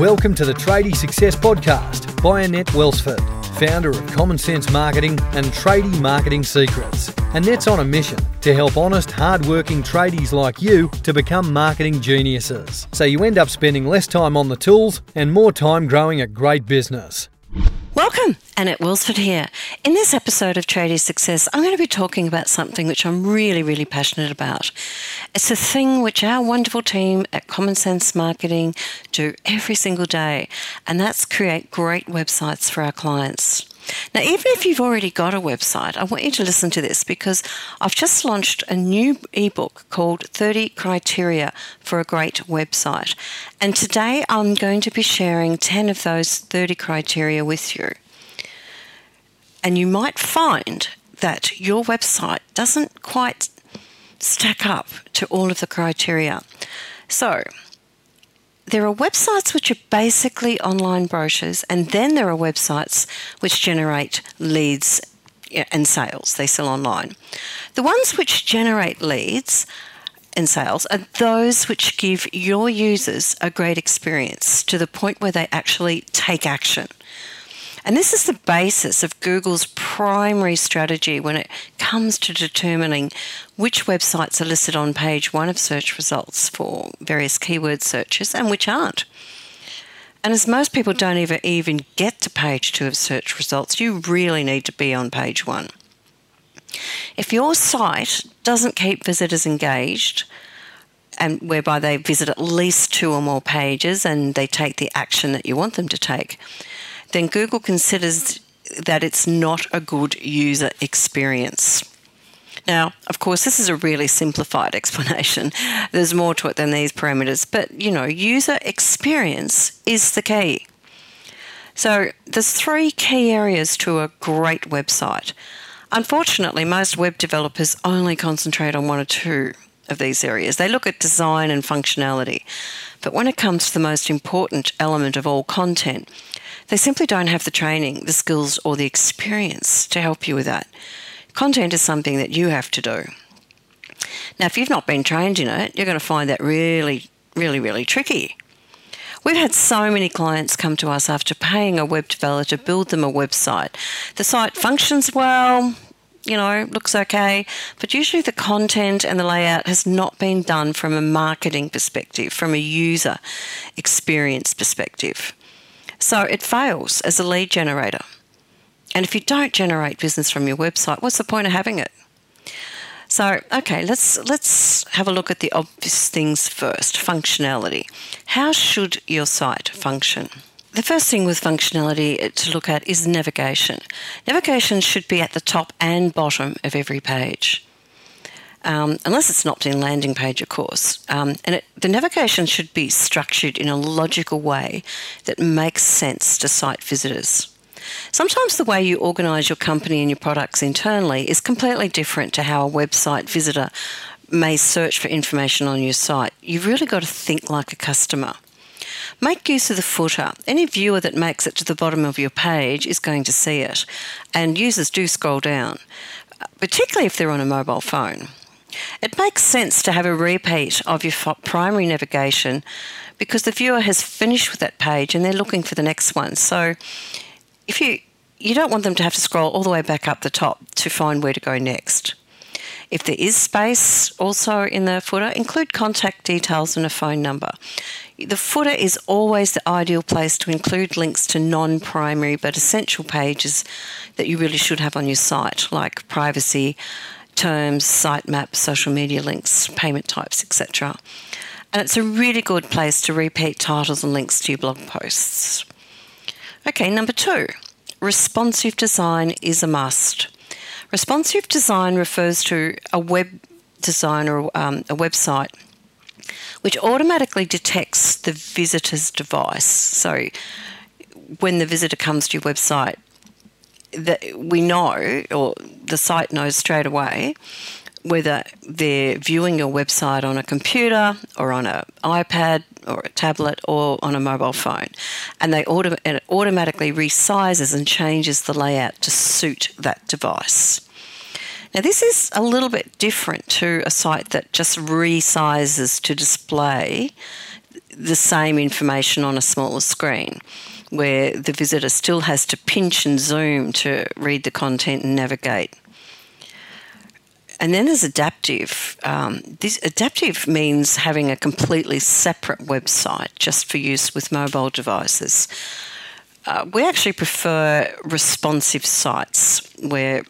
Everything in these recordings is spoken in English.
Welcome to the Tradie Success Podcast by Annette Welsford, founder of Common Sense Marketing and Tradie Marketing Secrets. Annette's on a mission to help honest, hard-working tradies like you to become marketing geniuses. So you end up spending less time on the tools and more time growing a great business. Welcome, Annette Welsford here. In this episode of Tradie Success, I'm going to be talking about something which I'm really, really passionate about. It's a thing which our wonderful team at Common Sense Marketing do every single day, and that's create great websites for our clients. Now, even if you've already got a website, I want you to listen to this because I've just launched a new ebook called 30 Criteria for a Great Website. And today I'm going to be sharing 10 of those 30 criteria with you. And you might find that your website doesn't quite stack up to all of the criteria. So, there are websites which are basically online brochures, and then there are websites which generate leads and sales. They sell online. The ones which generate leads and sales are those which give your users a great experience to the point where they actually take action. And this is the basis of Google's primary strategy when it comes to determining which websites are listed on page one of search results for various keyword searches and which aren't. And as most people don't ever even get to page two of search results, you really need to be on page one. If your site doesn't keep visitors engaged, and whereby they visit at least two or more pages and they take the action that you want them to take, then Google considers that it's not a good user experience. Now, of course, this is a really simplified explanation. There's more to it than these parameters, but you know, user experience is the key. So, there's three key areas to a great website. Unfortunately, most web developers only concentrate on one or two of these areas. They look at design and functionality. But when it comes to the most important element of all content, they simply don't have the training, the skills, or the experience to help you with that. Content is something that you have to do. Now, if you've not been trained in it, you're going to find that really, really, really tricky. We've had so many clients come to us after paying a web developer to build them a website. The site functions well, you know, looks okay, but usually the content and the layout has not been done from a marketing perspective, from a user experience perspective. So it fails as a lead generator. And if you don't generate business from your website, what's the point of having it? So, okay, let's let's have a look at the obvious things first. Functionality. How should your site function? The first thing with functionality to look at is navigation. Navigation should be at the top and bottom of every page. Um, unless it's an opt-in landing page, of course. Um, and it, the navigation should be structured in a logical way that makes sense to site visitors. Sometimes the way you organise your company and your products internally is completely different to how a website visitor may search for information on your site. You've really got to think like a customer. Make use of the footer. Any viewer that makes it to the bottom of your page is going to see it, and users do scroll down, particularly if they're on a mobile phone. It makes sense to have a repeat of your primary navigation because the viewer has finished with that page and they're looking for the next one. So if you you don't want them to have to scroll all the way back up the top to find where to go next. If there is space also in the footer, include contact details and a phone number. The footer is always the ideal place to include links to non primary but essential pages that you really should have on your site, like privacy, terms, sitemap, social media links, payment types, etc. And it's a really good place to repeat titles and links to your blog posts. Okay, number two, responsive design is a must. Responsive design refers to a web design or um, a website which automatically detects the visitor's device. So when the visitor comes to your website, that we know, or the site knows straight away, whether they're viewing your website on a computer or on an iPad or a tablet or on a mobile phone. And they auto- and it automatically resizes and changes the layout to suit that device. Now, this is a little bit different to a site that just resizes to display the same information on a smaller screen where the visitor still has to pinch and zoom to read the content and navigate. And then there's adaptive. Um, this adaptive means having a completely separate website just for use with mobile devices. Uh, we actually prefer responsive sites where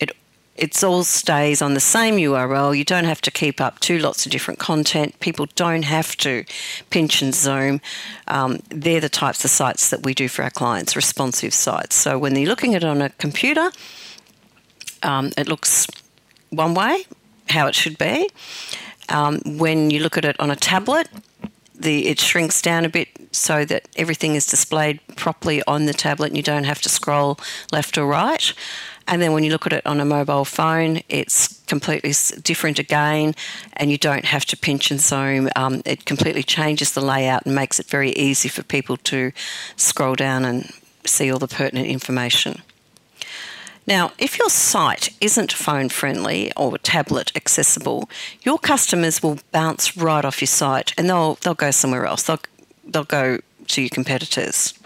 it it all stays on the same URL. You don't have to keep up two lots of different content. People don't have to pinch and zoom. Um, they're the types of sites that we do for our clients, responsive sites. So when you're looking at it on a computer, um, it looks one way, how it should be. Um, when you look at it on a tablet, the it shrinks down a bit so that everything is displayed properly on the tablet and you don't have to scroll left or right. And then when you look at it on a mobile phone, it's completely different again, and you don't have to pinch and zoom. Um, it completely changes the layout and makes it very easy for people to scroll down and see all the pertinent information. Now, if your site isn't phone friendly or tablet accessible, your customers will bounce right off your site and they'll they'll go somewhere else. They'll they'll go to your competitors.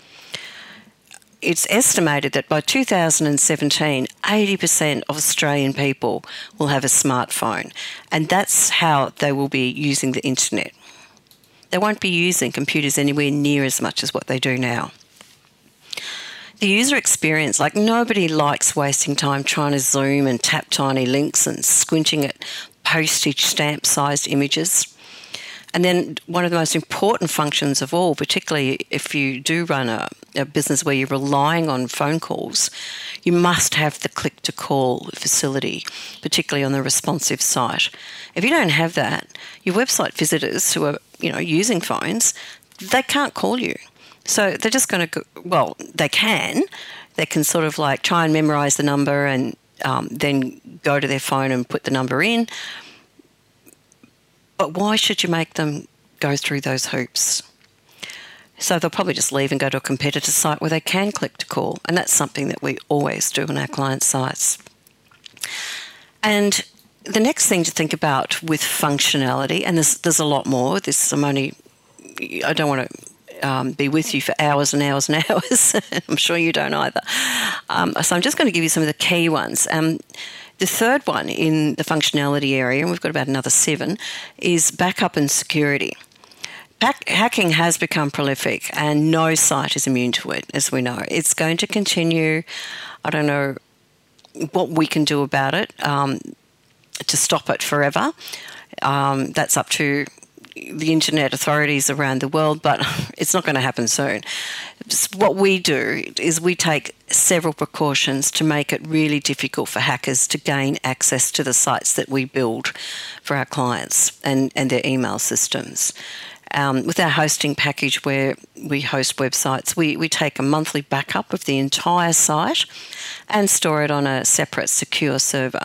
It's estimated that by 2017, 80% of Australian people will have a smartphone, and that's how they will be using the internet. They won't be using computers anywhere near as much as what they do now the user experience, like nobody likes wasting time trying to zoom and tap tiny links and squinting at postage stamp sized images. And then one of the most important functions of all, particularly if you do run a, a business where you're relying on phone calls, you must have the click to call facility, particularly on the responsive site. If you don't have that, your website visitors who are, you know, using phones, they can't call you. So they're just going to, well, they can. They can sort of like try and memorize the number and um, then go to their phone and put the number in. But why should you make them go through those hoops? So they'll probably just leave and go to a competitor site where they can click to call. And that's something that we always do on our client sites. And the next thing to think about with functionality, and there's, there's a lot more, this I'm only, I don't want to um, be with you for hours and hours and hours. I'm sure you don't either. Um, so I'm just going to give you some of the key ones. Um, the third one in the functionality area, and we've got about another seven, is backup and security. Hacking has become prolific, and no site is immune to it, as we know. It's going to continue. I don't know what we can do about it um, to stop it forever. Um, that's up to the internet authorities around the world, but it's not going to happen soon. What we do is we take several precautions to make it really difficult for hackers to gain access to the sites that we build for our clients and, and their email systems. Um, with our hosting package where we host websites, we, we take a monthly backup of the entire site and store it on a separate secure server.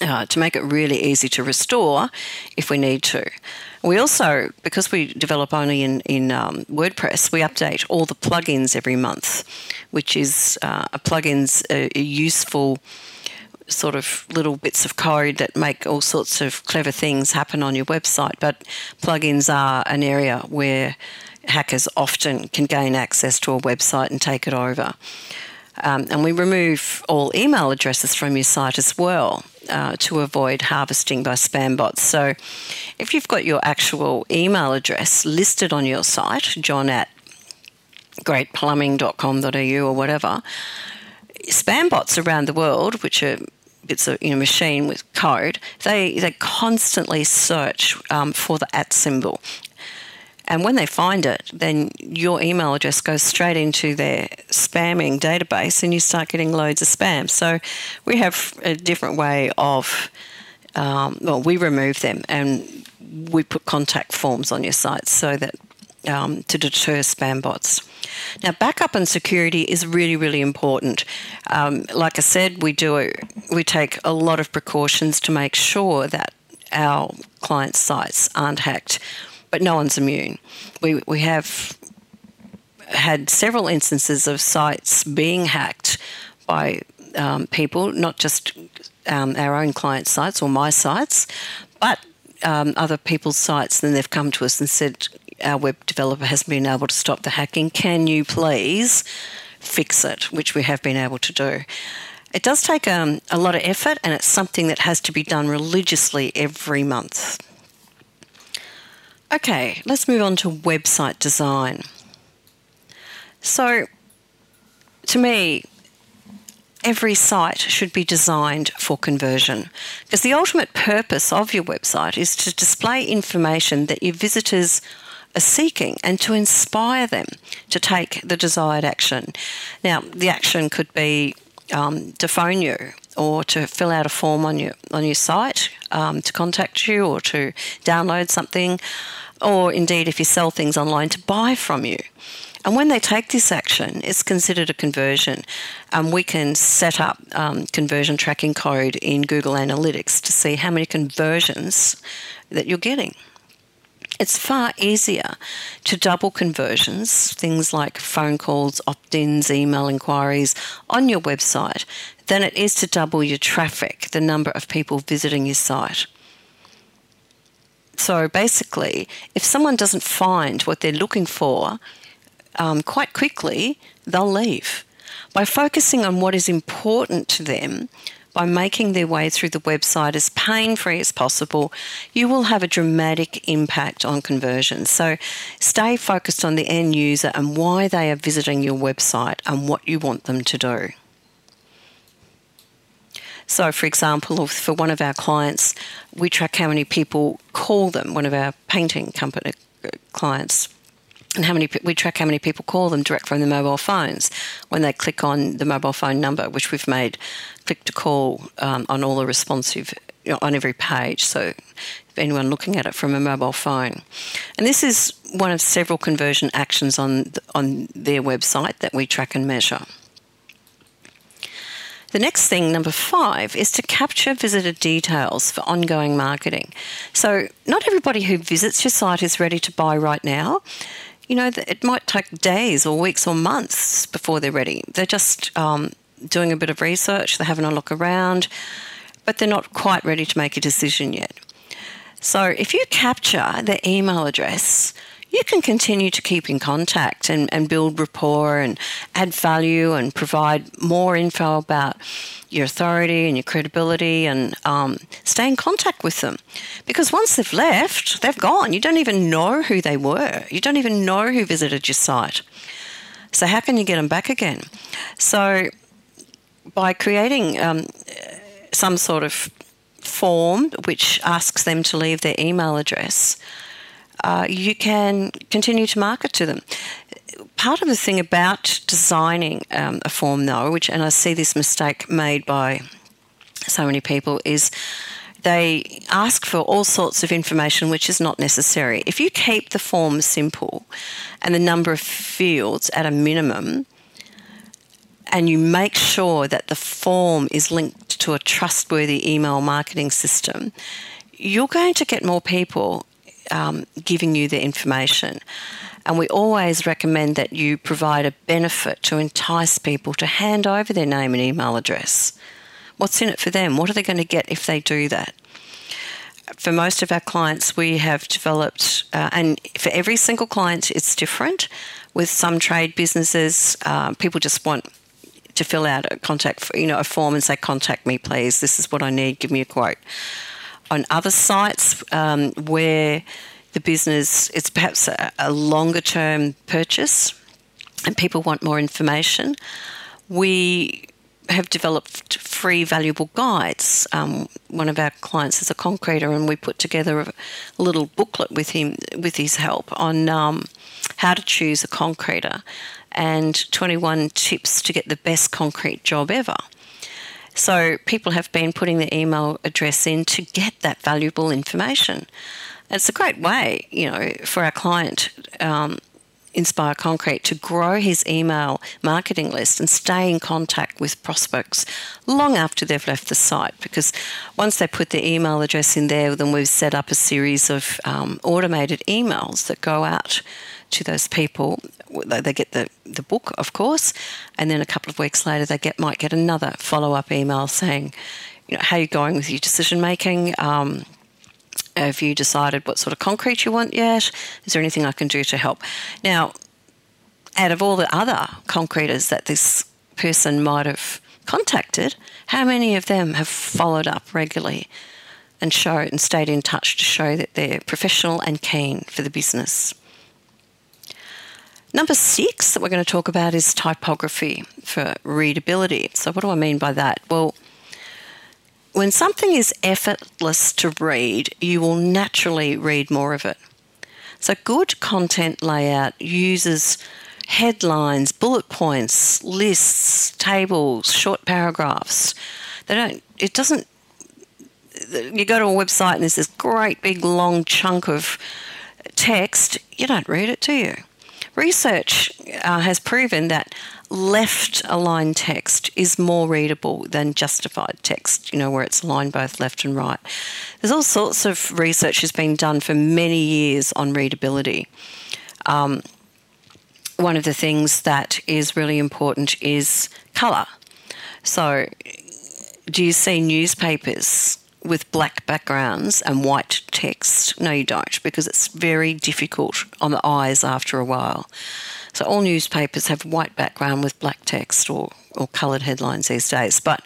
Uh, to make it really easy to restore if we need to. We also, because we develop only in, in um, WordPress, we update all the plugins every month, which is uh, a plugins a, a useful sort of little bits of code that make all sorts of clever things happen on your website. But plugins are an area where hackers often can gain access to a website and take it over. Um, and we remove all email addresses from your site as well uh, to avoid harvesting by spam bots. So if you've got your actual email address listed on your site, john at greatplumbing.com.au or whatever, spam bots around the world, which are it's a you know, machine with code, they, they constantly search um, for the at symbol and when they find it, then your email address goes straight into their spamming database and you start getting loads of spam. So we have a different way of, um, well, we remove them and we put contact forms on your site so that um, to deter spam bots. Now, backup and security is really, really important. Um, like I said, we do we take a lot of precautions to make sure that our clients' sites aren't hacked but no one's immune. We, we have had several instances of sites being hacked by um, people, not just um, our own client sites or my sites, but um, other people's sites. Then they've come to us and said, our web developer hasn't been able to stop the hacking. Can you please fix it? Which we have been able to do. It does take um, a lot of effort, and it's something that has to be done religiously every month. Okay, let's move on to website design. So, to me, every site should be designed for conversion because the ultimate purpose of your website is to display information that your visitors are seeking and to inspire them to take the desired action. Now, the action could be um, to phone you or to fill out a form on your on your site um, to contact you or to download something, or indeed if you sell things online to buy from you. And when they take this action, it's considered a conversion. And we can set up um, conversion tracking code in Google Analytics to see how many conversions that you're getting. It's far easier to double conversions, things like phone calls, opt ins, email inquiries on your website, than it is to double your traffic, the number of people visiting your site. So basically, if someone doesn't find what they're looking for, um, quite quickly they'll leave. By focusing on what is important to them, by making their way through the website as pain free as possible, you will have a dramatic impact on conversions. So stay focused on the end user and why they are visiting your website and what you want them to do. So, for example, for one of our clients, we track how many people call them, one of our painting company uh, clients and how many we track how many people call them direct from their mobile phones when they click on the mobile phone number, which we've made click to call um, on all the responsive you know, on every page. So if anyone looking at it from a mobile phone, and this is one of several conversion actions on on their website that we track and measure. The next thing, number five, is to capture visitor details for ongoing marketing. So, not everybody who visits your site is ready to buy right now you know, it might take days or weeks or months before they're ready. They're just um, doing a bit of research, they're having a look around, but they're not quite ready to make a decision yet. So if you capture their email address, you can continue to keep in contact and, and build rapport and add value and provide more info about your authority and your credibility and um, stay in contact with them. Because once they've left, they've gone. You don't even know who they were, you don't even know who visited your site. So, how can you get them back again? So, by creating um, some sort of form which asks them to leave their email address, uh, you can continue to market to them. Part of the thing about designing um, a form, though, which and I see this mistake made by so many people, is they ask for all sorts of information which is not necessary. If you keep the form simple and the number of fields at a minimum, and you make sure that the form is linked to a trustworthy email marketing system, you're going to get more people um, giving you the information. And we always recommend that you provide a benefit to entice people to hand over their name and email address. What's in it for them? What are they going to get if they do that? For most of our clients, we have developed, uh, and for every single client, it's different. With some trade businesses, uh, people just want to fill out a contact, you know, a form and say, "Contact me, please. This is what I need. Give me a quote." On other sites um, where the business it's perhaps a, a longer term purchase and people want more information, we have developed free valuable guides. Um, one of our clients is a concreter, and we put together a little booklet with him, with his help, on um, how to choose a concreter and 21 tips to get the best concrete job ever. So people have been putting their email address in to get that valuable information. It's a great way, you know, for our client. Um, Inspire Concrete to grow his email marketing list and stay in contact with prospects long after they've left the site. Because once they put their email address in there, then we've set up a series of um, automated emails that go out to those people. They get the, the book, of course, and then a couple of weeks later, they get might get another follow up email saying, you know, how are you going with your decision making? Um, Have you decided what sort of concrete you want yet? Is there anything I can do to help? Now, out of all the other concreters that this person might have contacted, how many of them have followed up regularly and showed and stayed in touch to show that they're professional and keen for the business? Number six that we're going to talk about is typography for readability. So, what do I mean by that? Well, when something is effortless to read, you will naturally read more of it. So, good content layout uses headlines, bullet points, lists, tables, short paragraphs. They don't, it doesn't, you go to a website and there's this great big long chunk of text, you don't read it, do you? Research uh, has proven that left aligned text is more readable than justified text, you know, where it's aligned both left and right. There's all sorts of research has been done for many years on readability. Um, one of the things that is really important is colour. So, do you see newspapers with black backgrounds and white text. No, you don't, because it's very difficult on the eyes after a while. So all newspapers have white background with black text or, or coloured headlines these days. But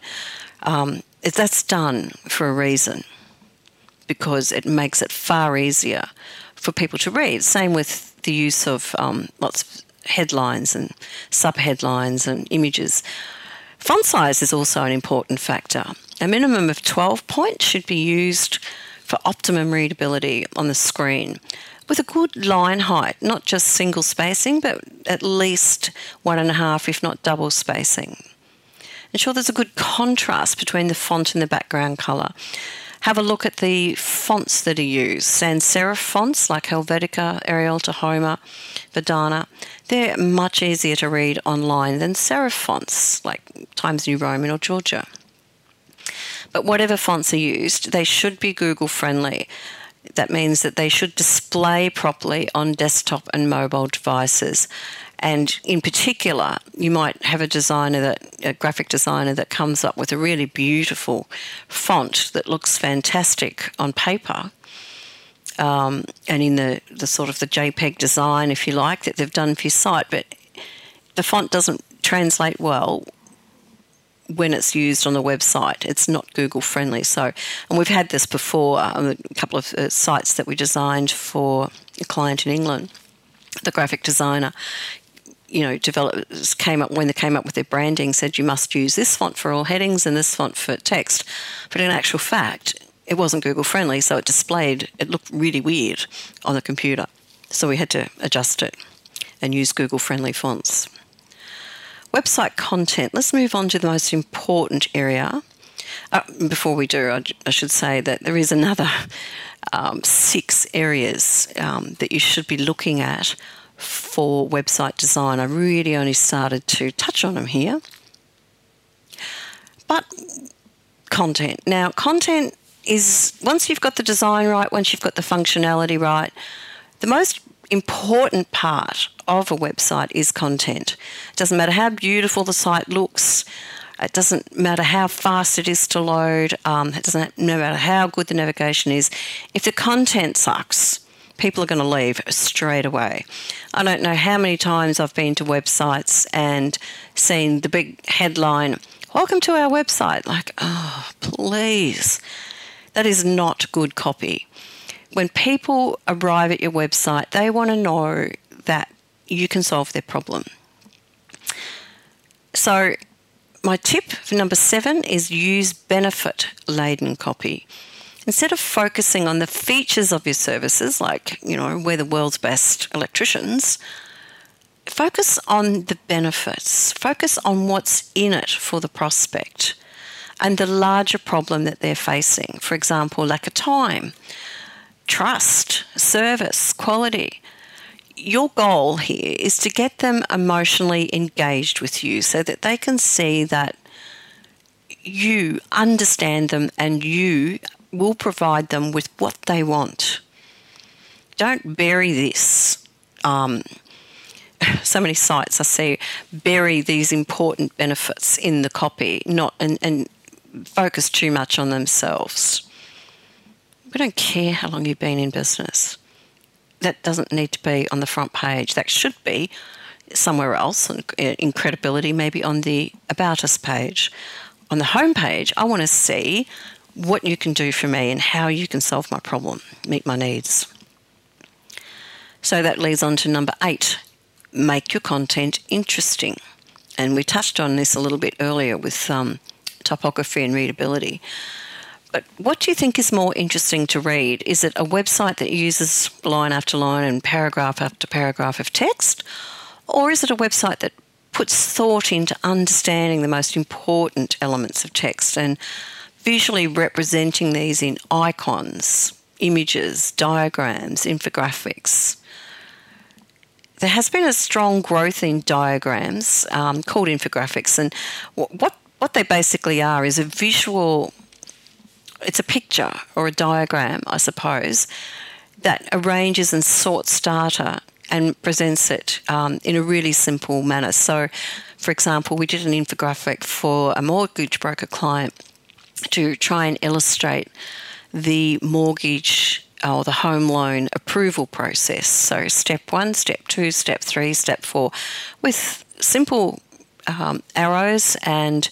um, that's done for a reason because it makes it far easier for people to read. Same with the use of um, lots of headlines and subheadlines and images. Font size is also an important factor. A minimum of 12 points should be used for optimum readability on the screen with a good line height, not just single spacing, but at least one and a half, if not double spacing. Ensure there's a good contrast between the font and the background colour. Have a look at the fonts that are used. Sans serif fonts like Helvetica, Arial, Tahoma, Verdana, they're much easier to read online than serif fonts like Times New Roman or Georgia. But whatever fonts are used, they should be Google friendly. That means that they should display properly on desktop and mobile devices. And in particular, you might have a designer that a graphic designer that comes up with a really beautiful font that looks fantastic on paper. Um, and in the, the sort of the JPEG design, if you like, that they've done for your site, but the font doesn't translate well when it's used on the website. It's not Google friendly. So, and we've had this before. on a couple of uh, sites that we designed for a client in England. The graphic designer, you know, developers came up when they came up with their branding said you must use this font for all headings and this font for text. But in actual fact, it wasn't Google friendly, so it displayed. It looked really weird on the computer. So we had to adjust it and use Google friendly fonts. Website content. Let's move on to the most important area. Uh, before we do, I, I, should say that there is another um, six areas um, that you should be looking at for website design. I really only started to touch on them here. But content. Now, content is once you've got the design right, once you've got the functionality right, the most important part of a website is content. It doesn't matter how beautiful the site looks. It doesn't matter how fast it is to load. Um, it doesn't no matter how good the navigation is. If the content sucks, people are going to leave straight away. I don't know how many times I've been to websites and seen the big headline, Welcome to our website. Like, oh, please. That is not good copy when people arrive at your website, they want to know that you can solve their problem. So, my tip for number seven is use benefit laden copy. Instead of focusing on the features of your services, like, you know, we're the world's best electricians, focus on the benefits. Focus on what's in it for the prospect and the larger problem that they're facing. For example, lack of time trust, service, quality. Your goal here is to get them emotionally engaged with you so that they can see that you understand them and you will provide them with what they want. Don't bury this. Um, so many sites I see bury these important benefits in the copy, not and, and focus too much on themselves We don't care how long you've been in business. That doesn't need to be on the front page. That should be somewhere else in credibility, maybe on the About Us page. On the home page, I want to see what you can do for me and how you can solve my problem, meet my needs. So that leads on to number eight make your content interesting. And we touched on this a little bit earlier with um, typography and readability. But what do you think is more interesting to read? Is it a website that uses line after line and paragraph after paragraph of text? Or is it a website that puts thought into understanding the most important elements of text and visually representing these in icons, images, diagrams, infographics? There has been a strong growth in diagrams um, called infographics, and what what they basically are is a visual it's a picture or a diagram, I suppose, that arranges and sorts data and presents it um, in a really simple manner. So, for example, we did an infographic for a mortgage broker client to try and illustrate the mortgage or the home loan approval process. So, step one, step two, step three, step four, with simple um, arrows and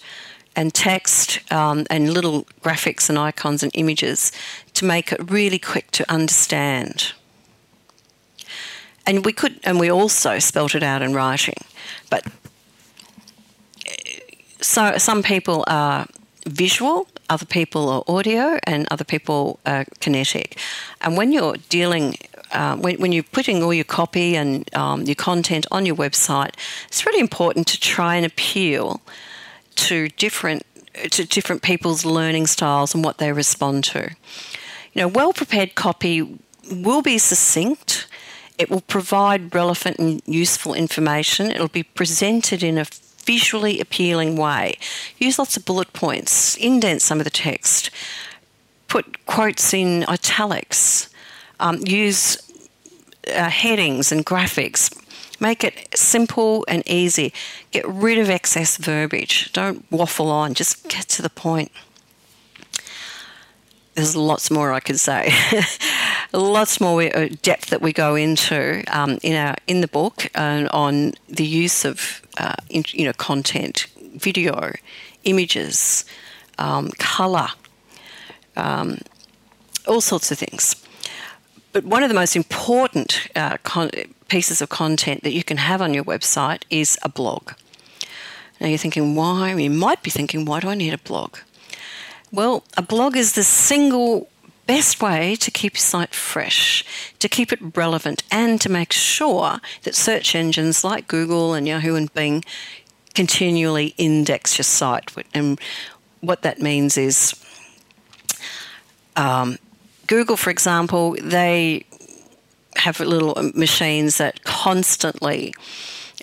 and text um, and little graphics and icons and images to make it really quick to understand. And we could, and we also spelt it out in writing, but so some people are visual, other people are audio, and other people are kinetic. And when you're dealing uh, when, when, you're putting all your copy and um, your content on your website, it's really important to try and appeal to different to different people's learning styles and what they respond to. You know, well prepared copy will be succinct. It will provide relevant and useful information. It'll be presented in a visually appealing way. Use lots of bullet points, indent some of the text, put quotes in italics, um, use uh, headings and graphics Make it simple and easy. Get rid of excess verbiage. Don't waffle on, just get to the point. There's lots more I could say. lots more uh, depth that we go into um, in our in the book uh, on the use of uh, in, you know content, video, images, um, color, um, all sorts of things. But one of the most important uh, con- pieces of content that you can have on your website is a blog. Now you're thinking, why? You might be thinking, why do I need a blog? Well, a blog is the single best way to keep your site fresh, to keep it relevant, and to make sure that search engines like Google and Yahoo and Bing continually index your site. And what that means is um, Google, for example, they have little machines that constantly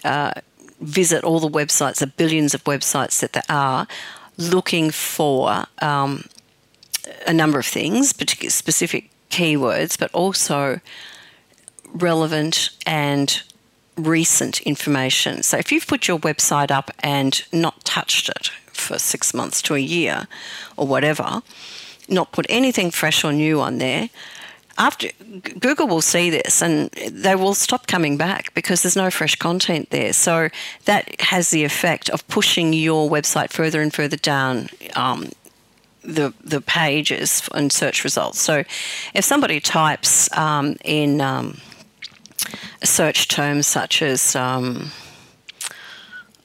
uh, visit all the websites, the billions of websites that there are, looking for um, a number of things, particular specific keywords, but also relevant and recent information. So if you've put your website up and not touched it for six months to a year or whatever, not put anything fresh or new on there, after Google will see this and they will stop coming back because there's no fresh content there. So that has the effect of pushing your website further and further down um, the the pages and search results. So if somebody types um, in um, search terms such as um,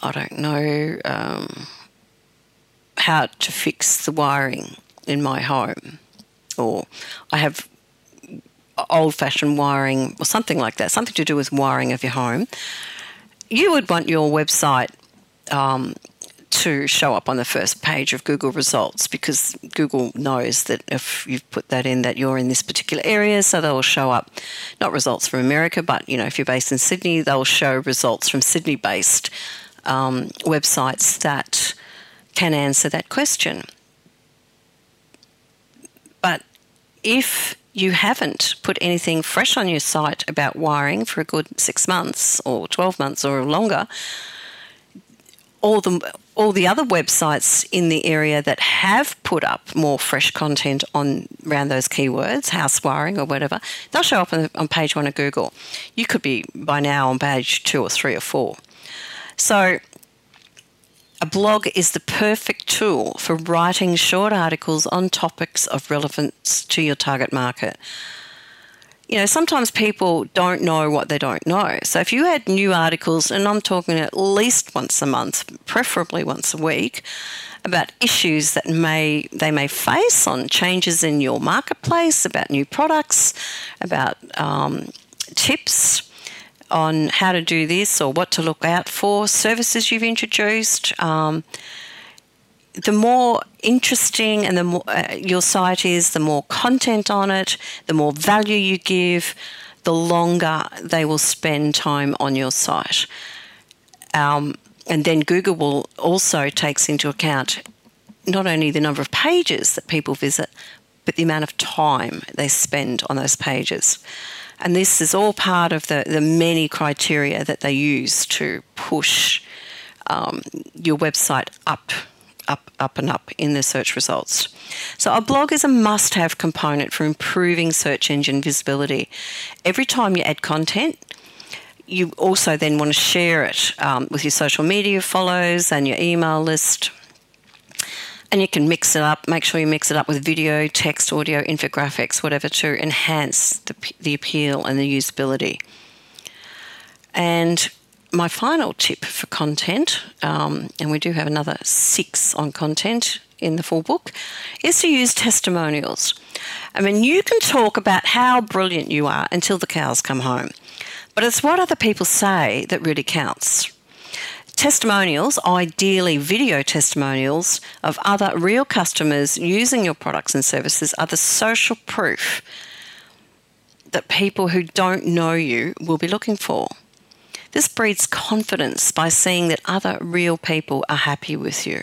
I don't know um, how to fix the wiring in my home, or I have old fashioned wiring or something like that, something to do with wiring of your home, you would want your website um, to show up on the first page of Google results because Google knows that if you've put that in that you're in this particular area, so they'll show up not results from America, but you know if you're based in Sydney, they'll show results from Sydney-based um, websites that can answer that question. But if you haven't put anything fresh on your site about wiring for a good six months or 12 months or longer, all the all the other websites in the area that have put up more fresh content on around those keywords, house wiring or whatever, they'll show up on, on page one of Google. You could be by now on page two or three or four. So a blog is the perfect tool for writing short articles on topics of relevance to your target market you know, sometimes people don't know what they don't know. So if you had new articles, and I'm talking at least once a month, preferably once a week, about issues that may they may face on changes in your marketplace, about new products, about um, tips on how to do this or what to look out for, services you've introduced. Um, the more interesting and the more uh, your site is, the more content on it, the more value you give, the longer they will spend time on your site. Um, and then Google will also takes into account not only the number of pages that people visit, but the amount of time they spend on those pages. And this is all part of the, the many criteria that they use to push um, your website up up, up and up in the search results. So, a blog is a must have component for improving search engine visibility. Every time you add content, you also then want to share it um, with your social media follows and your email list. And you can mix it up, make sure you mix it up with video, text, audio, infographics, whatever to enhance the, the appeal and the usability. And my final tip for content, um, and we do have another six on content in the full book, is to use testimonials. I mean, you can talk about how brilliant you are until the cows come home, but it's what other people say that really counts. Testimonials, ideally video testimonials of other real customers using your products and services, are the social proof that people who don't know you will be looking for. This breeds confidence by seeing that other real people are happy with you.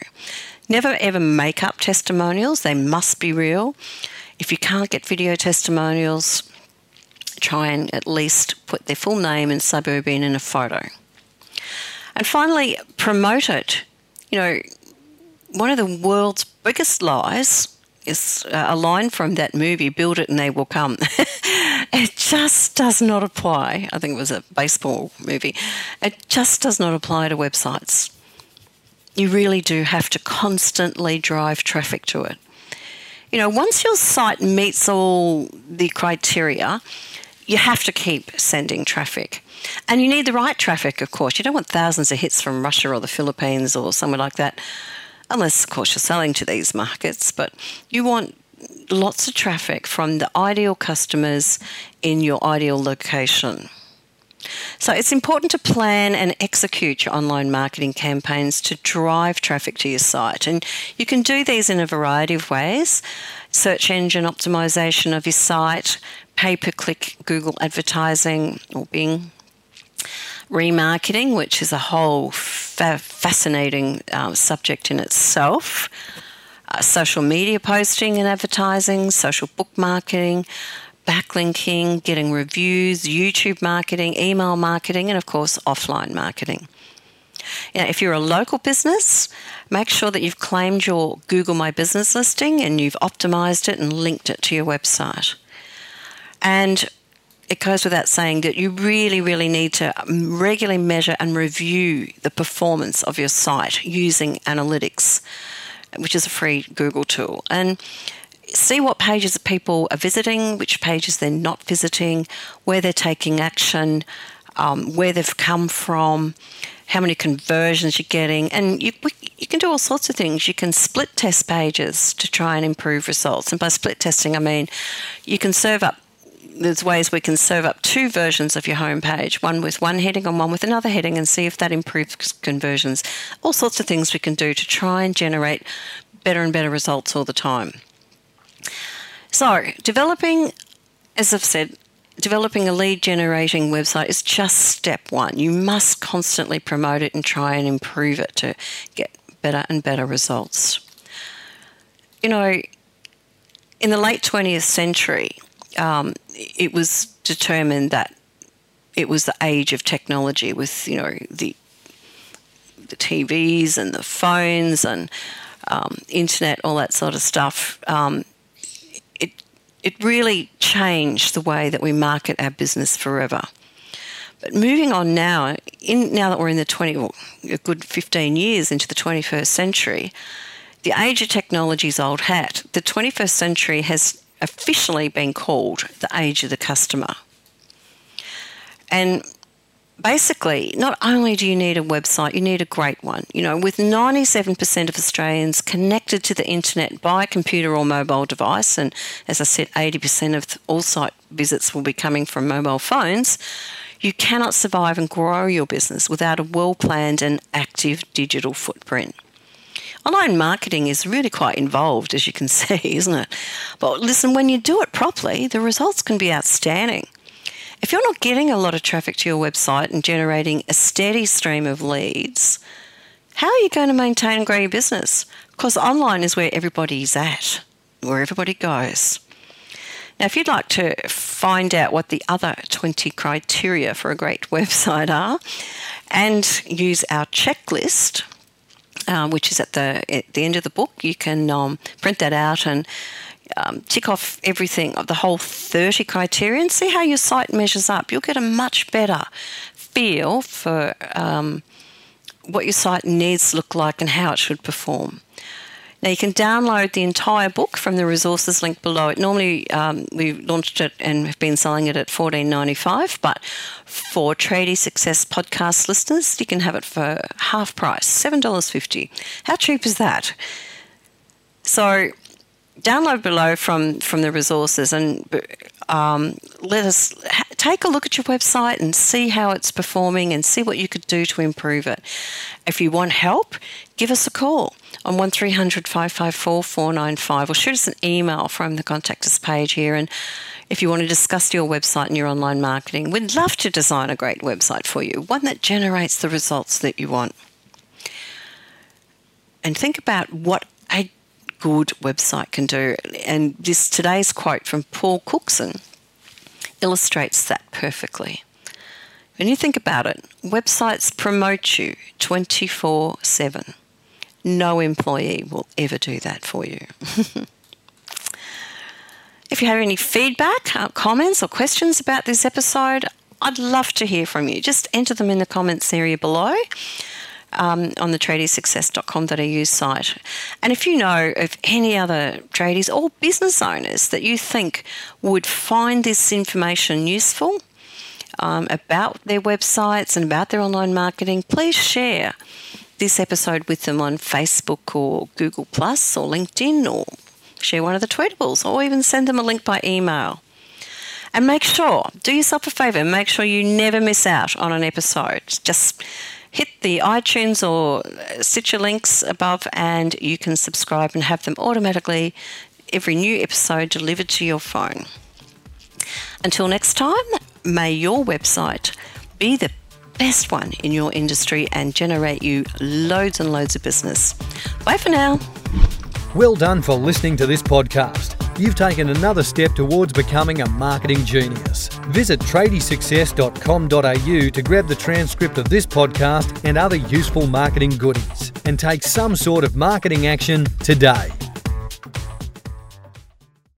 Never ever make up testimonials, they must be real. If you can't get video testimonials, try and at least put their full name and suburb in in a photo. And finally, promote it. You know, one of the world's biggest lies is uh, a line from that movie, Build It and They Will Come. it just does not apply. I think it was a baseball movie. It just does not apply to websites. You really do have to constantly drive traffic to it. You know, once your site meets all the criteria, you have to keep sending traffic. And you need the right traffic, of course. You don't want thousands of hits from Russia or the Philippines or somewhere like that unless, of course, you're selling to these markets, but you want lots of traffic from the ideal customers in your ideal location. So it's important to plan and execute your online marketing campaigns to drive traffic to your site. And you can do these in a variety of ways search engine optimization of your site, pay per click Google advertising or Bing, remarketing, which is a whole fa- fascinating uh, subject in itself. Uh, social media posting and advertising, social bookmarking, backlinking, getting reviews, YouTube marketing, email marketing, and of course, offline marketing. You know, if you're a local business, make sure that you've claimed your Google My Business listing and you've optimized it and linked it to your website. And it goes without saying that you really, really need to regularly measure and review the performance of your site using analytics, which is a free Google tool. And see what pages people are visiting, which pages they're not visiting, where they're taking action, um, where they've come from, how many conversions you're getting, and you, you can do all sorts of things. You can split test pages to try and improve results. And by split testing, I mean you can serve up there's ways we can serve up two versions of your homepage, one with one heading and one with another heading, and see if that improves conversions. All sorts of things we can do to try and generate better and better results all the time. So, developing, as I've said, developing a lead generating website is just step one. You must constantly promote it and try and improve it to get better and better results. You know, in the late 20th century, um, it was determined that it was the age of technology with you know the the TVs and the phones and um, internet, all that sort of stuff, um, it really changed the way that we market our business forever. But moving on now, in now that we're in the 20, well, a good 15 years into the 21st century, the age of technology's old hat. The 21st century has officially been called the age of the customer. And basically, not only do you need a website, you need a great one. You know, with 97% of Australians connected to the internet by computer or mobile device, and as I said, 80% of all site visits will be coming from mobile phones, you cannot survive and grow your business without a well planned and active digital footprint. Online marketing is really quite involved, as you can see, isn't it? But listen, when you do it properly, the results can be outstanding. If you're not getting a lot of traffic to your website and generating a steady stream of leads, how are you going to maintain and grow your business? Because online is where everybody's at, where everybody goes. Now, if you'd like to find out what the other 20 criteria for a great website are and use our checklist, uh, which is at the at the end of the book. You can um, print that out and um, tick off everything, of the whole 30 criteria, and see how your site measures up. You'll get a much better feel for um, what your site needs to look like and how it should perform. Now you can download the entire book from the resources link below. It normally um, we launched it and have been selling it at fourteen ninety five, but for Tradie Success podcast listeners, you can have it for half price, seven dollars fifty. How cheap is that? So download below from from the resources and um, let us ha- take a look at your website and see how it's performing and see what you could do to improve it. If you want help, give us a call on 1300 554 495 or shoot us an email from the contact us page here. And if you want to discuss your website and your online marketing, we'd love to design a great website for you, one that generates the results that you want. And think about what good website can do. And this today's quote from Paul Cookson illustrates that perfectly. When you think about it, websites promote you 24 7. No employee will ever do that for you. if you have any feedback, uh, comments, or questions about this episode, I'd love to hear from you. Just enter them in the comments area below. Um, on the tradiesuccess.com.au site. And if you know of any other tradies or business owners that you think would find this information useful um, about their websites and about their online marketing, please share this episode with them on Facebook or Google Plus or LinkedIn or share one of the tweetables or even send them a link by email. And make sure, do yourself a favour, make sure you never miss out on an episode. Just hit the iTunes or uh, Stitcher links above and you can subscribe and have them automatically every new episode delivered to your phone. Until next time, may your website be the best one in your industry and generate you loads and loads of business. Bye for now. Well done for listening to this podcast. You've taken another step towards becoming a marketing genius. Visit tradiesuccess.com.au to grab the transcript of this podcast and other useful marketing goodies and take some sort of marketing action today.